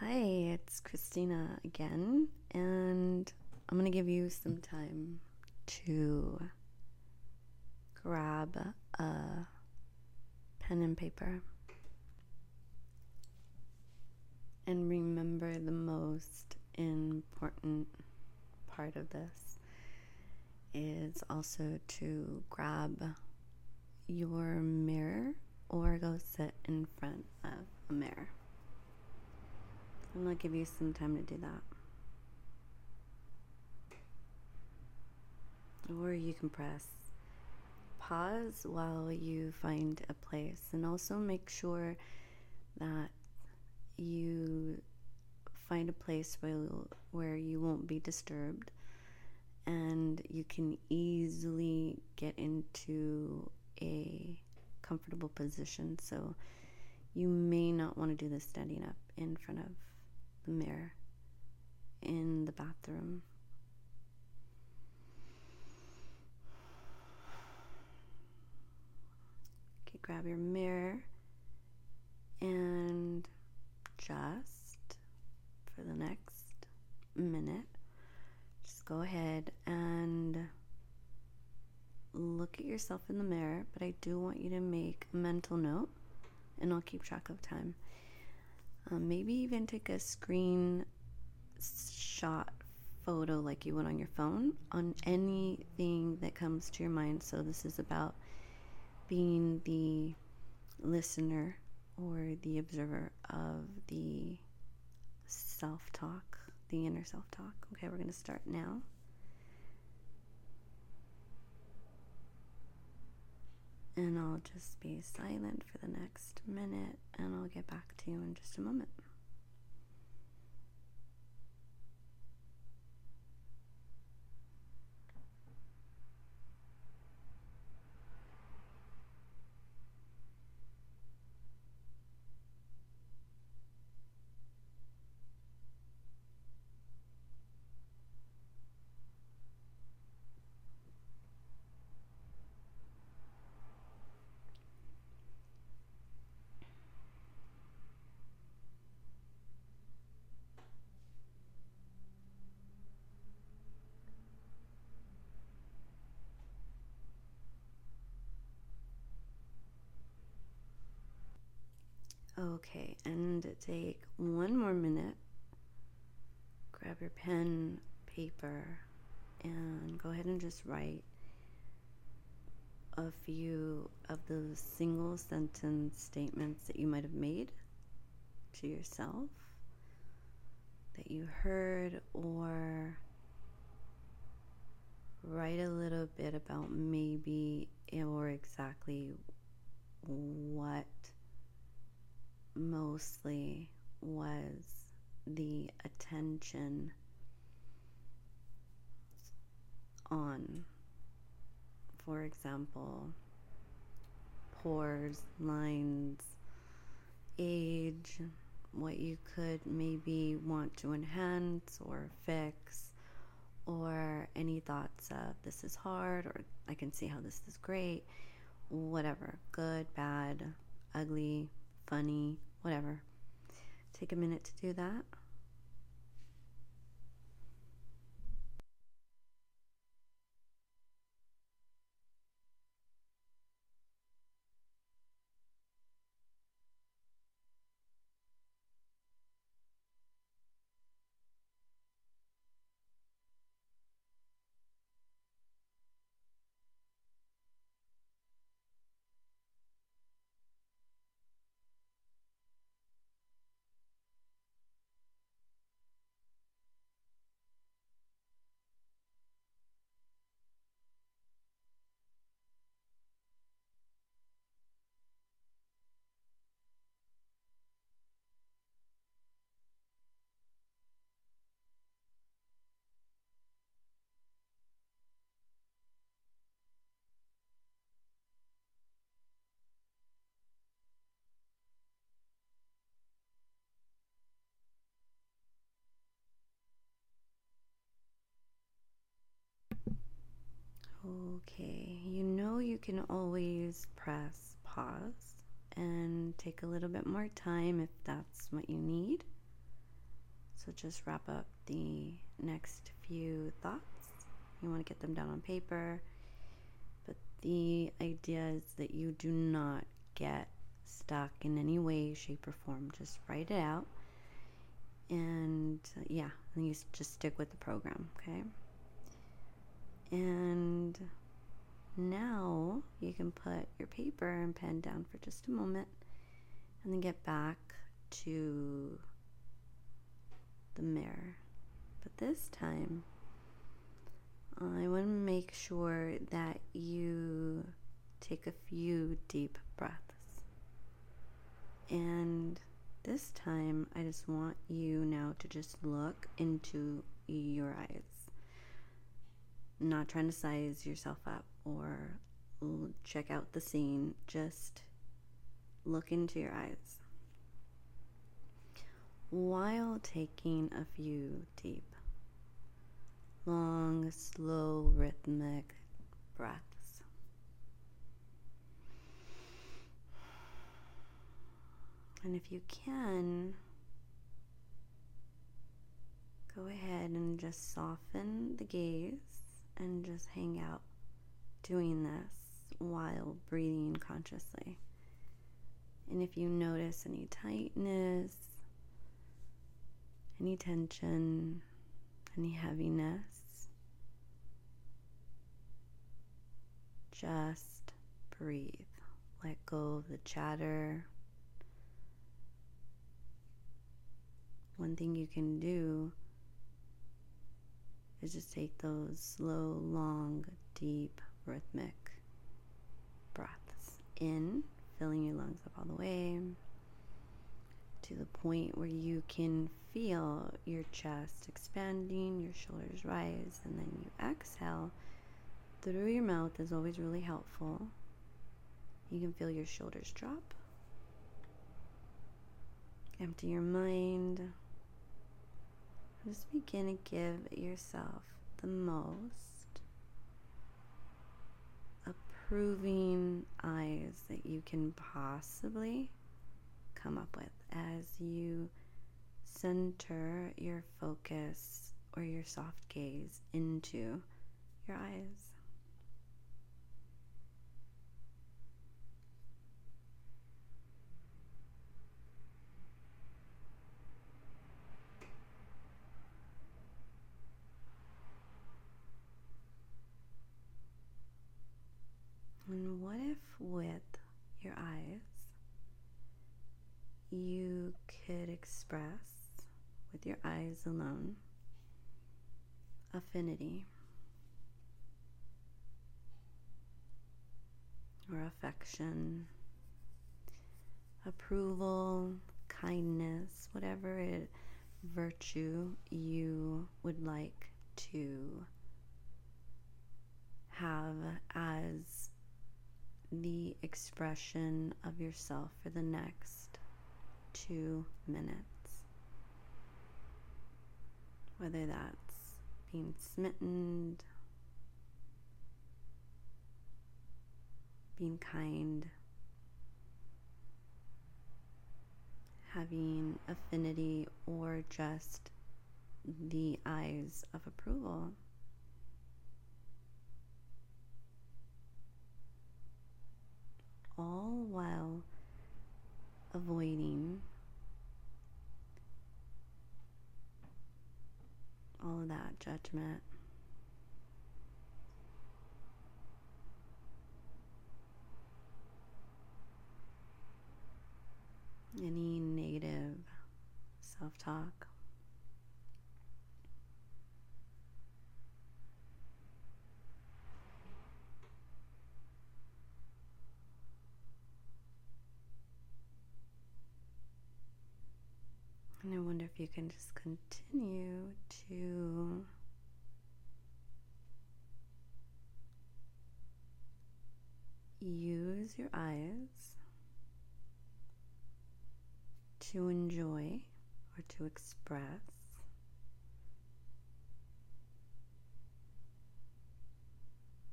Hi, it's Christina again, and I'm going to give you some time to grab a pen and paper and remember the most important part of this is also to grab your mirror or go sit in front of a mirror. I'm going to give you some time to do that. Or you can press pause while you find a place and also make sure that you find a place where, where you won't be disturbed and you can easily get into a comfortable position. So you may not want to do this standing up in front of the mirror in the bathroom. Okay, grab your mirror and just for the next minute, just go ahead and look at yourself in the mirror. But I do want you to make a mental note, and I'll keep track of time. Um, maybe even take a screen shot photo like you would on your phone on anything that comes to your mind. So, this is about being the listener or the observer of the self talk, the inner self talk. Okay, we're going to start now. And I'll just be silent for the next minute and I'll get back to you in just a moment. Okay, and take one more minute. Grab your pen, paper, and go ahead and just write a few of those single sentence statements that you might have made to yourself that you heard, or write a little bit about maybe or exactly what mostly was the attention on, for example, pores, lines, age, what you could maybe want to enhance or fix, or any thoughts of this is hard, or I can see how this is great, whatever, good, bad, ugly, funny, whatever. Take a minute to do that. Okay, you know you can always press pause and take a little bit more time if that's what you need. So just wrap up the next few thoughts. You want to get them down on paper. But the idea is that you do not get stuck in any way, shape, or form. Just write it out. And yeah, and you just stick with the program, okay? And now you can put your paper and pen down for just a moment and then get back to the mirror. But this time, I want to make sure that you take a few deep breaths. And this time, I just want you now to just look into your eyes. Not trying to size yourself up or check out the scene, just look into your eyes while taking a few deep, long, slow, rhythmic breaths. And if you can, go ahead and just soften the gaze and just hang out doing this while breathing consciously. And if you notice any tightness, any tension, any heaviness, just breathe. Let go of the chatter. One thing you can do is just take those slow, long, deep, rhythmic breaths in, filling your lungs up all the way to the point where you can feel your chest expanding, your shoulders rise, and then you exhale through your mouth is always really helpful. You can feel your shoulders drop. Empty your mind. Just begin to give yourself the most approving eyes that you can possibly come up with as you center your focus or your soft gaze into your eyes. And what if with your eyes you could express with your eyes alone affinity or affection, approval, kindness, whatever it, virtue you would like to have as the expression of yourself for the next two minutes. Whether that's being smitten, being kind, having affinity, or just the eyes of approval. All while avoiding all of that judgment. Any negative self talk. And I wonder if you can just continue to use your eyes to enjoy or to express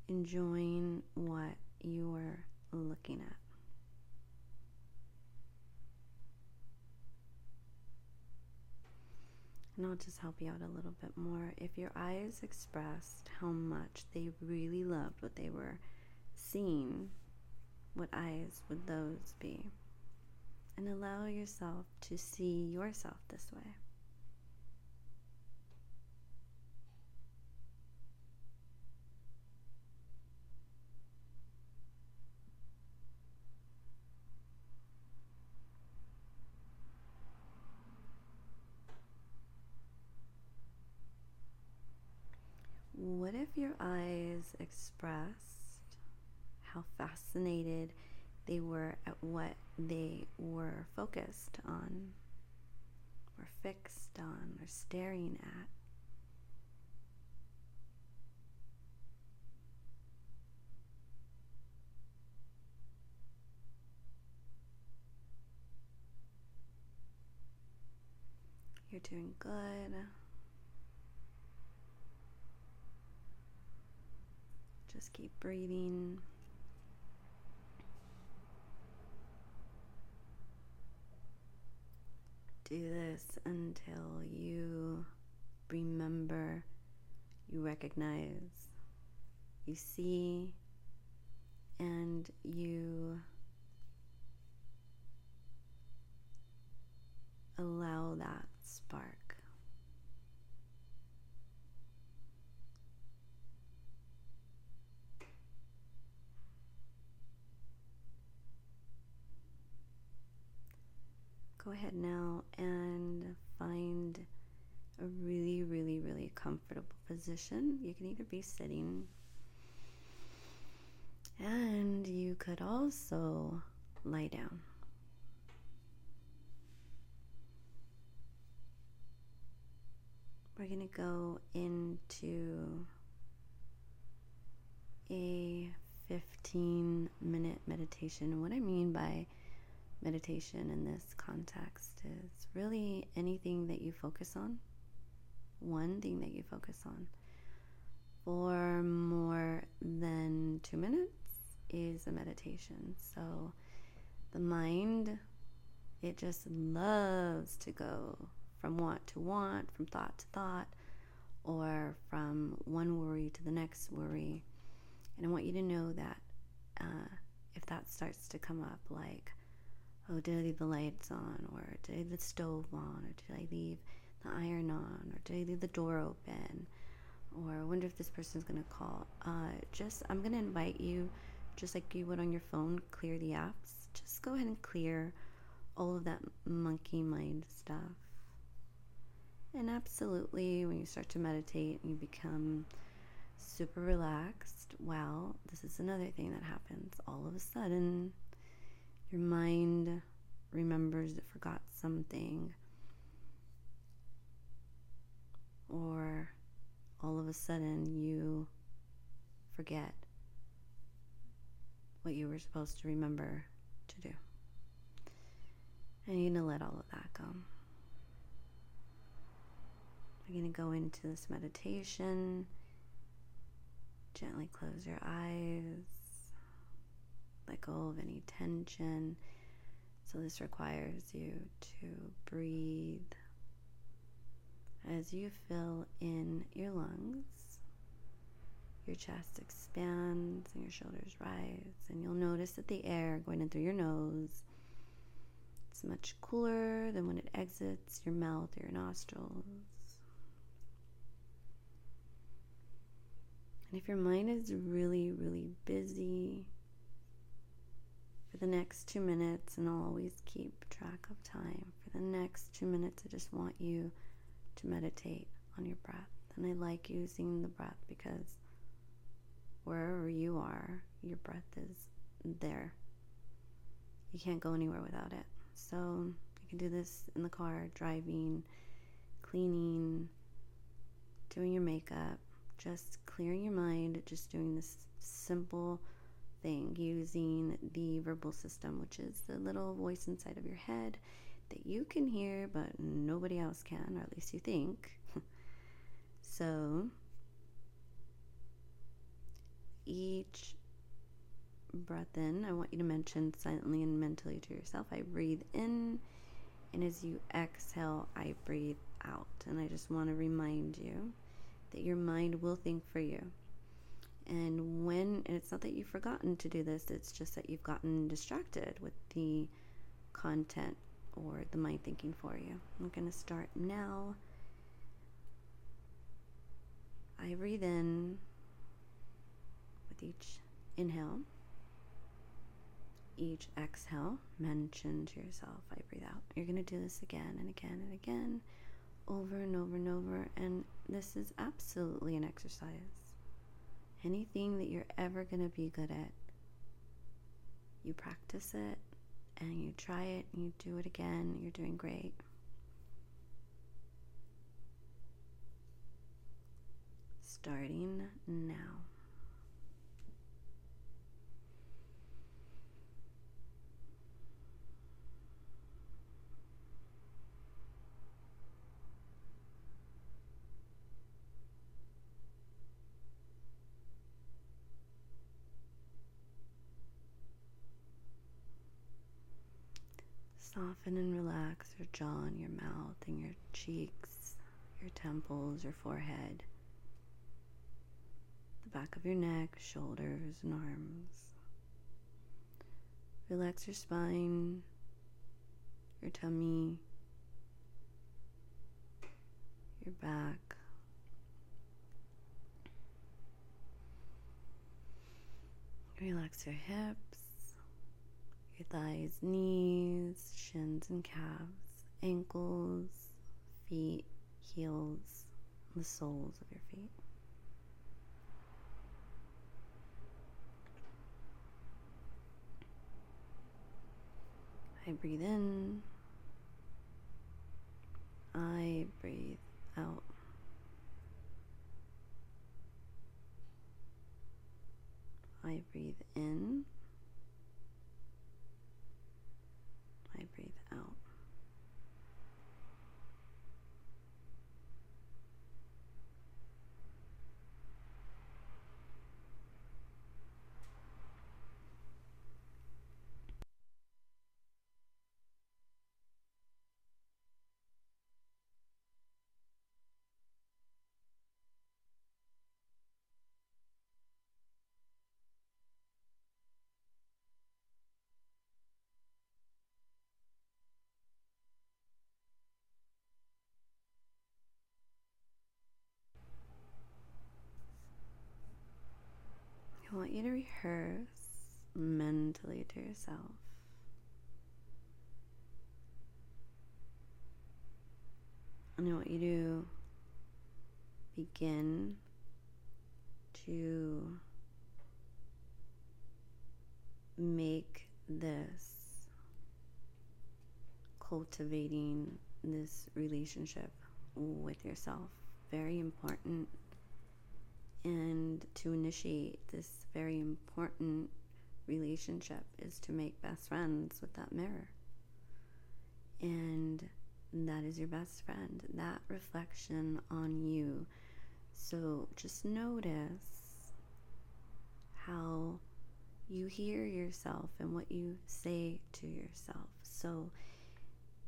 enjoying what you're looking at. And I'll just help you out a little bit more. If your eyes expressed how much they really loved what they were seeing, what eyes would those be? And allow yourself to see yourself this way. What if your eyes expressed how fascinated they were at what they were focused on, or fixed on, or staring at? You're doing good. Just keep breathing. Do this until you remember, you recognize, you see, and you allow that spark. Go ahead now and find a really, really, really comfortable position. You can either be sitting, and you could also lie down. We're going to go into a 15 minute meditation. What I mean by meditation in this context is really anything that you focus on, one thing that you focus on for more than two minutes is a meditation. So the mind, it just loves to go from want to want, from thought to thought, or from one worry to the next worry. And I want you to know that uh, if that starts to come up, like, oh, did I leave the lights on? Or did I leave the stove on? Or did I leave the iron on? Or did I leave the door open? Or I wonder if this person's to call. Uh, just, I'm to invite you, just like you would on your phone, clear the apps. Just go ahead and clear all of that monkey mind stuff. And absolutely, when you start to meditate and you become super relaxed, well, this is another thing that happens. All of a sudden, your mind remembers it forgot something, or all of a sudden you forget what you were supposed to remember to do. And you're going to let all of that go. We're going to go into this meditation. Gently close your eyes let go of any tension. So, this requires you to breathe as you fill in your lungs. Your chest expands and your shoulders rise, and you'll notice that the air going in through your nose it's much cooler than when it exits your mouth or your nostrils. And if your mind is really, really busy, the next two minutes, and I'll always keep track of time. For the next two minutes, I just want you to meditate on your breath. And I like using the breath because wherever you are, your breath is there. You can't go anywhere without it. So you can do this in the car, driving, cleaning, doing your makeup, just clearing your mind, just doing this simple thing using the verbal system, which is the little voice inside of your head that you can hear, but nobody else can, or at least you think. so, each breath in, I want you to mention silently and mentally to yourself I breathe in And as you exhale, I breathe out. And I just want to remind you that your mind will think for you. And when, and it's not that you've forgotten to do this, it's just that you've gotten distracted with the content or the mind thinking for you. I'm going to start now. I breathe in with each inhale. Each exhale, mention to yourself, I breathe out. You're going to do this again and again and again, over and over and over. And this is absolutely an exercise. Anything that you're ever going to be good at, you practice it and you try it and you do it again. You're doing great. Starting now. Soften and relax your jaw and your mouth and your cheeks, your temples, your forehead, the back of your neck, shoulders, and arms. Relax your spine, your tummy, your back. Relax your hips your thighs, knees, shins, and calves, ankles, feet, heels, the soles of your feet. I breathe in. I breathe out. I breathe in. breathe out. I want you to rehearse mentally to yourself. And I want you to begin to make this cultivating this relationship with yourself very important and to initiate this very important relationship is to make best friends with that mirror. And that is your best friend, that reflection on you. So just notice how you hear yourself and what you say to yourself. So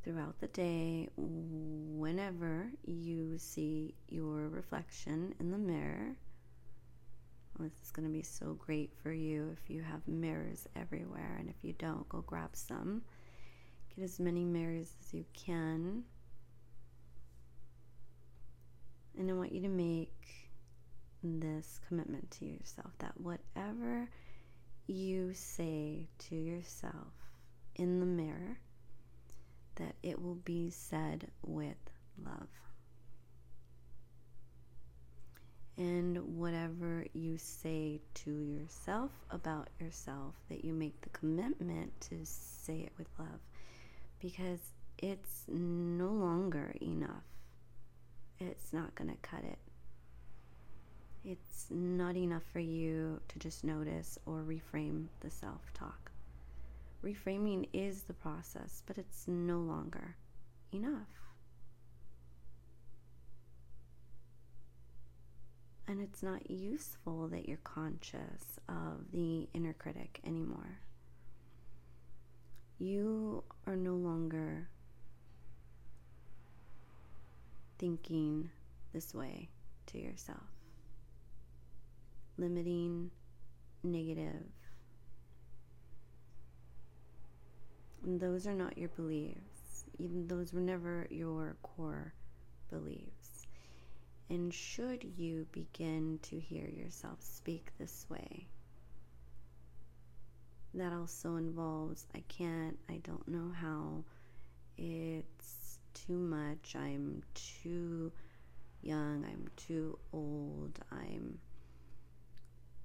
throughout the day, whenever you see your reflection in the mirror, Oh, this is going to be so great for you if you have mirrors everywhere. And if you don't, go grab some. Get as many mirrors as you can. And I want you to make this commitment to yourself that whatever you say to yourself in the mirror, that it will be said with love and whatever you say to yourself about yourself, that you make the commitment to say it with love because it's no longer enough. It's not going to cut it. It's not enough for you to just notice or reframe the self talk. Reframing is the process, but it's no longer enough. And it's not useful that you're conscious of the inner critic anymore. You are no longer thinking this way to yourself, limiting, negative. And those are not your beliefs. Even those were never your core beliefs. And should you begin to hear yourself speak this way, that also involves I can't, I don't know how, it's too much, I'm too young, I'm too old, I'm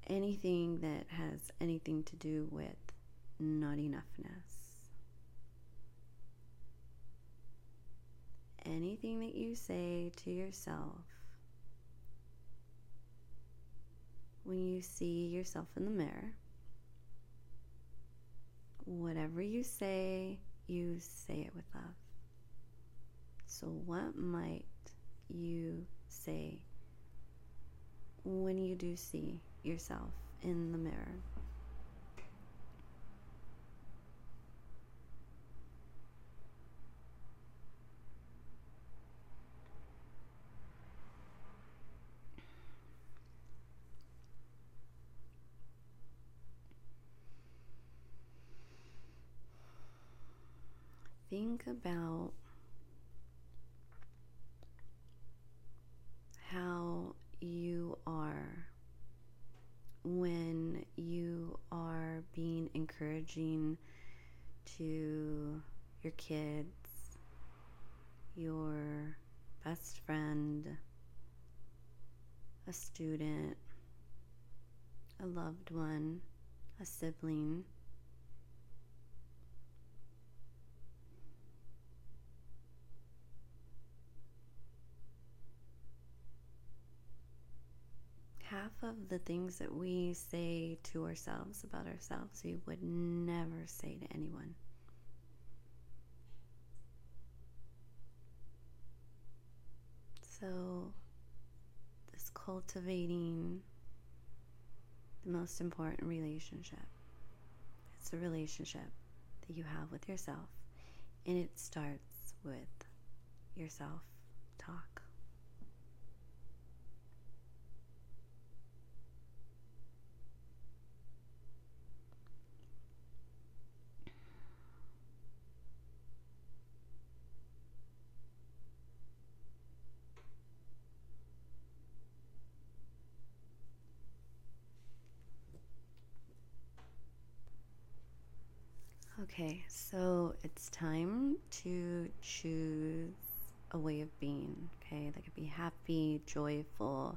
anything that has anything to do with not enoughness. Anything that you say to yourself when you see yourself in the mirror, whatever you say, you say it with love. So, what might you say when you do see yourself in the mirror? Think about how you are when you are being encouraging to your kids, your best friend, a student, a loved one, a sibling. Of the things that we say to ourselves about ourselves, we would never say to anyone. So, this cultivating the most important relationship. It's a relationship that you have with yourself, and it starts with yourself talk. Okay, so it's time to choose a way of being. Okay, that could be happy, joyful,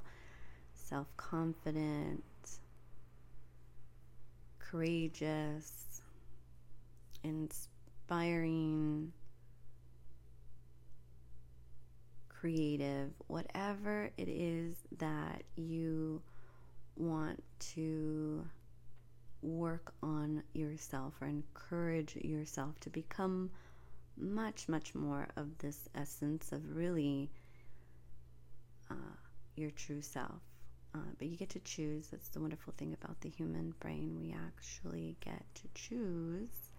self confident, courageous, inspiring, creative, whatever it is that you want to work on yourself or encourage yourself to become much, much more of this essence of really uh, your true self. Uh, but you get to choose. That's the wonderful thing about the human brain. We actually get to choose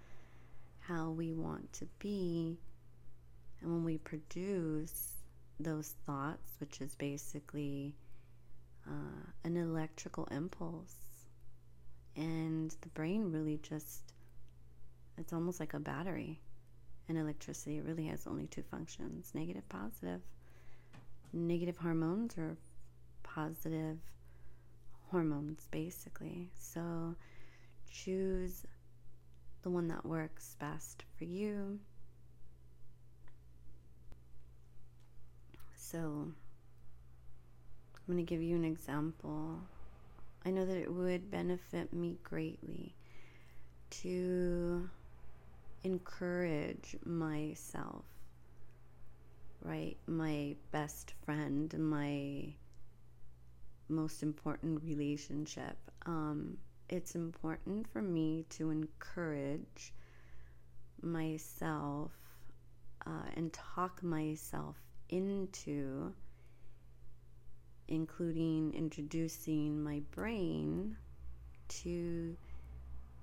how we want to be. And when we produce those thoughts, which is basically uh, an electrical impulse, the brain really just it's almost like a battery and electricity. It really has only two functions negative positive. Negative hormones or positive hormones basically. So choose the one that works best for you. So i'm going to give you an example I know that it would benefit me greatly to encourage myself, right? My best friend, my most important relationship. Um, it's important for me to encourage myself uh, and talk myself into including introducing my brain to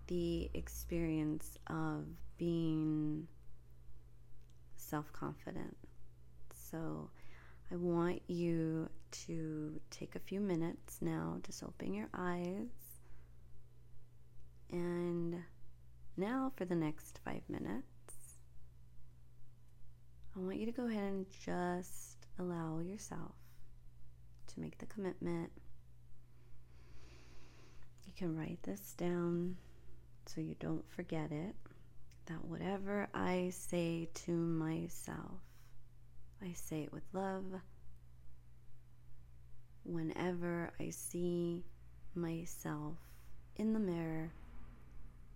the experience of being self confident. So I want you to take a few minutes now, just open your eyes. And now, for the next five minutes, I want you to go ahead and just allow yourself to make the commitment. You can write this down so you don't forget it that whatever I say to myself, I say it with love. Whenever I see myself in the mirror,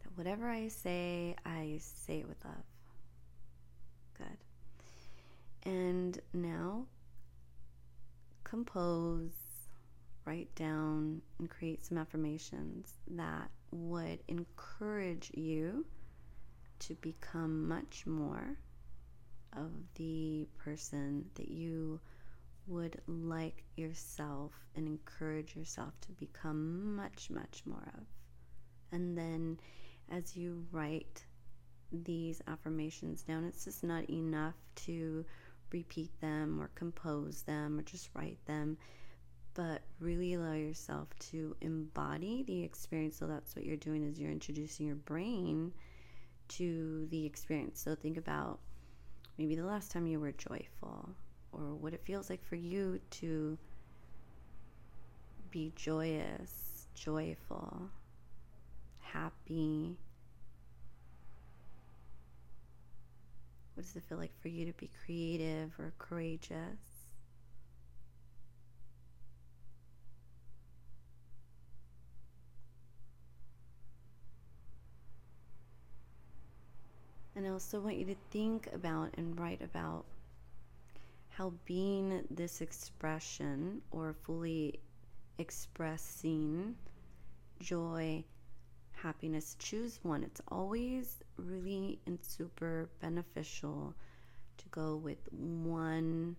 that whatever I say, I say it with love. Good. And now compose, write down, and create some affirmations that would encourage you to become much more of the person that you would like yourself and encourage yourself to become much, much more of. And then as you write these affirmations down, it's just not enough to repeat them or compose them or just write them, but really allow yourself to embody the experience. So that's what you're doing is you're introducing your brain to the experience. So think about maybe the last time you were joyful or what it feels like for you to be joyous, joyful, happy. What does it feel like for you to be creative or courageous? And I also want you to think about and write about how being this expression or fully expressing joy, happiness, choose one. It's always really and super beneficial to go with one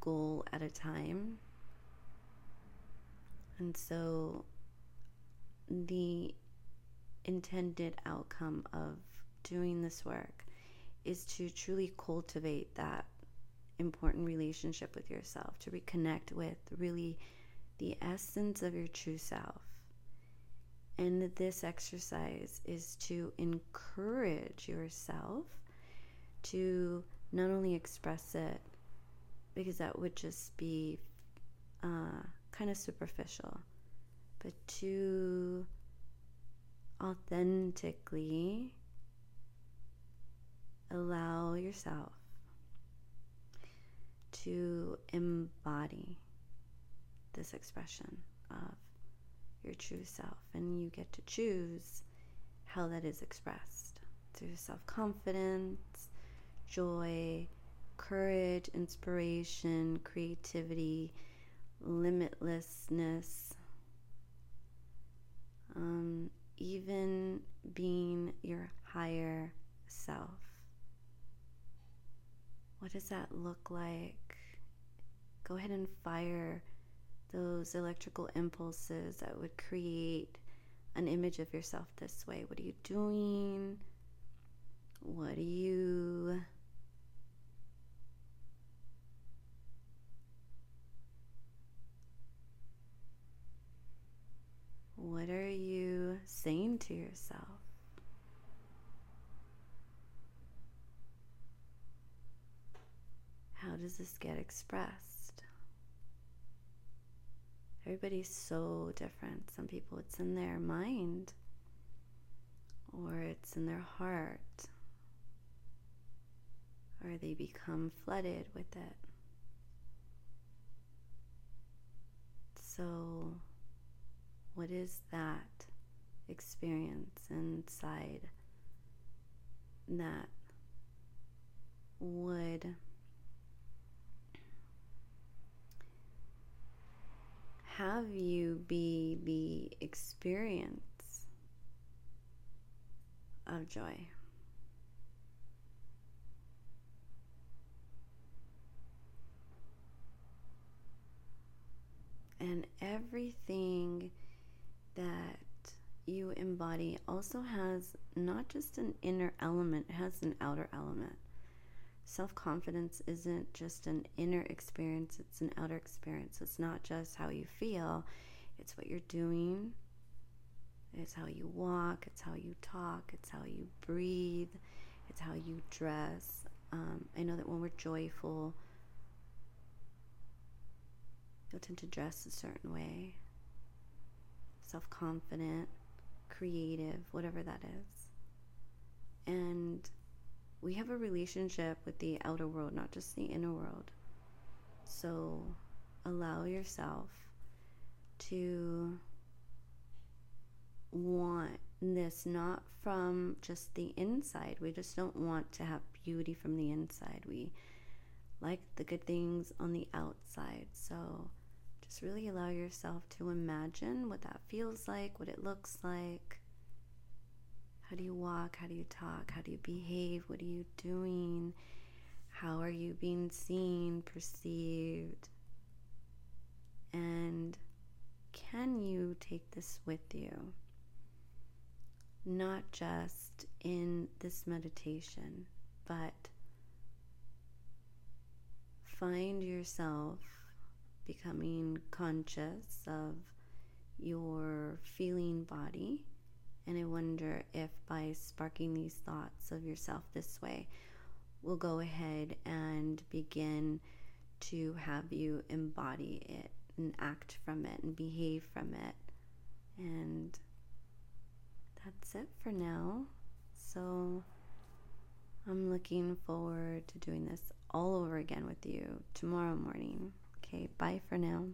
goal at a time. And so the intended outcome of doing this work is to truly cultivate that important relationship with yourself, to reconnect with really the essence of your true self. And this exercise is to encourage yourself to not only express it, because that would just be uh, kind of superficial, but to authentically allow yourself to embody this expression of your true self, and you get to choose how that is expressed through self confidence, joy, courage, inspiration, creativity, limitlessness, um, even being your higher self. What does that look like? Go ahead and fire those electrical impulses that would create an image of yourself this way. What are you doing? What are you What are you saying to yourself? How does this get expressed? Everybody's so different. Some people it's in their mind or it's in their heart or they become flooded with it. So, what is that experience inside that would have you be the experience of joy. And everything that you embody also has not just an inner element, it has an outer element. Self confidence isn't just an inner experience, it's an outer experience. It's not just how you feel, it's what you're doing, it's how you walk, it's how you talk, it's how you breathe, it's how you dress. Um, I know that when we're joyful, you'll tend to dress a certain way self confident, creative, whatever that is. And we have a relationship with the outer world, not just the inner world. So allow yourself to want this not from just the inside. We just don't want to have beauty from the inside. We like the good things on the outside. So just really allow yourself to imagine what that feels like, what it looks like. How do you walk? How do you talk? How do you behave? What are you doing? How are you being seen, perceived? And can you take this with you? Not just in this meditation, but find yourself becoming conscious of your feeling body and I wonder if by sparking these thoughts of yourself this way, we'll go ahead and begin to have you embody it and act from it and behave from it. And that's it for now. So I'm looking forward to doing this all over again with you tomorrow morning. Okay, bye for now.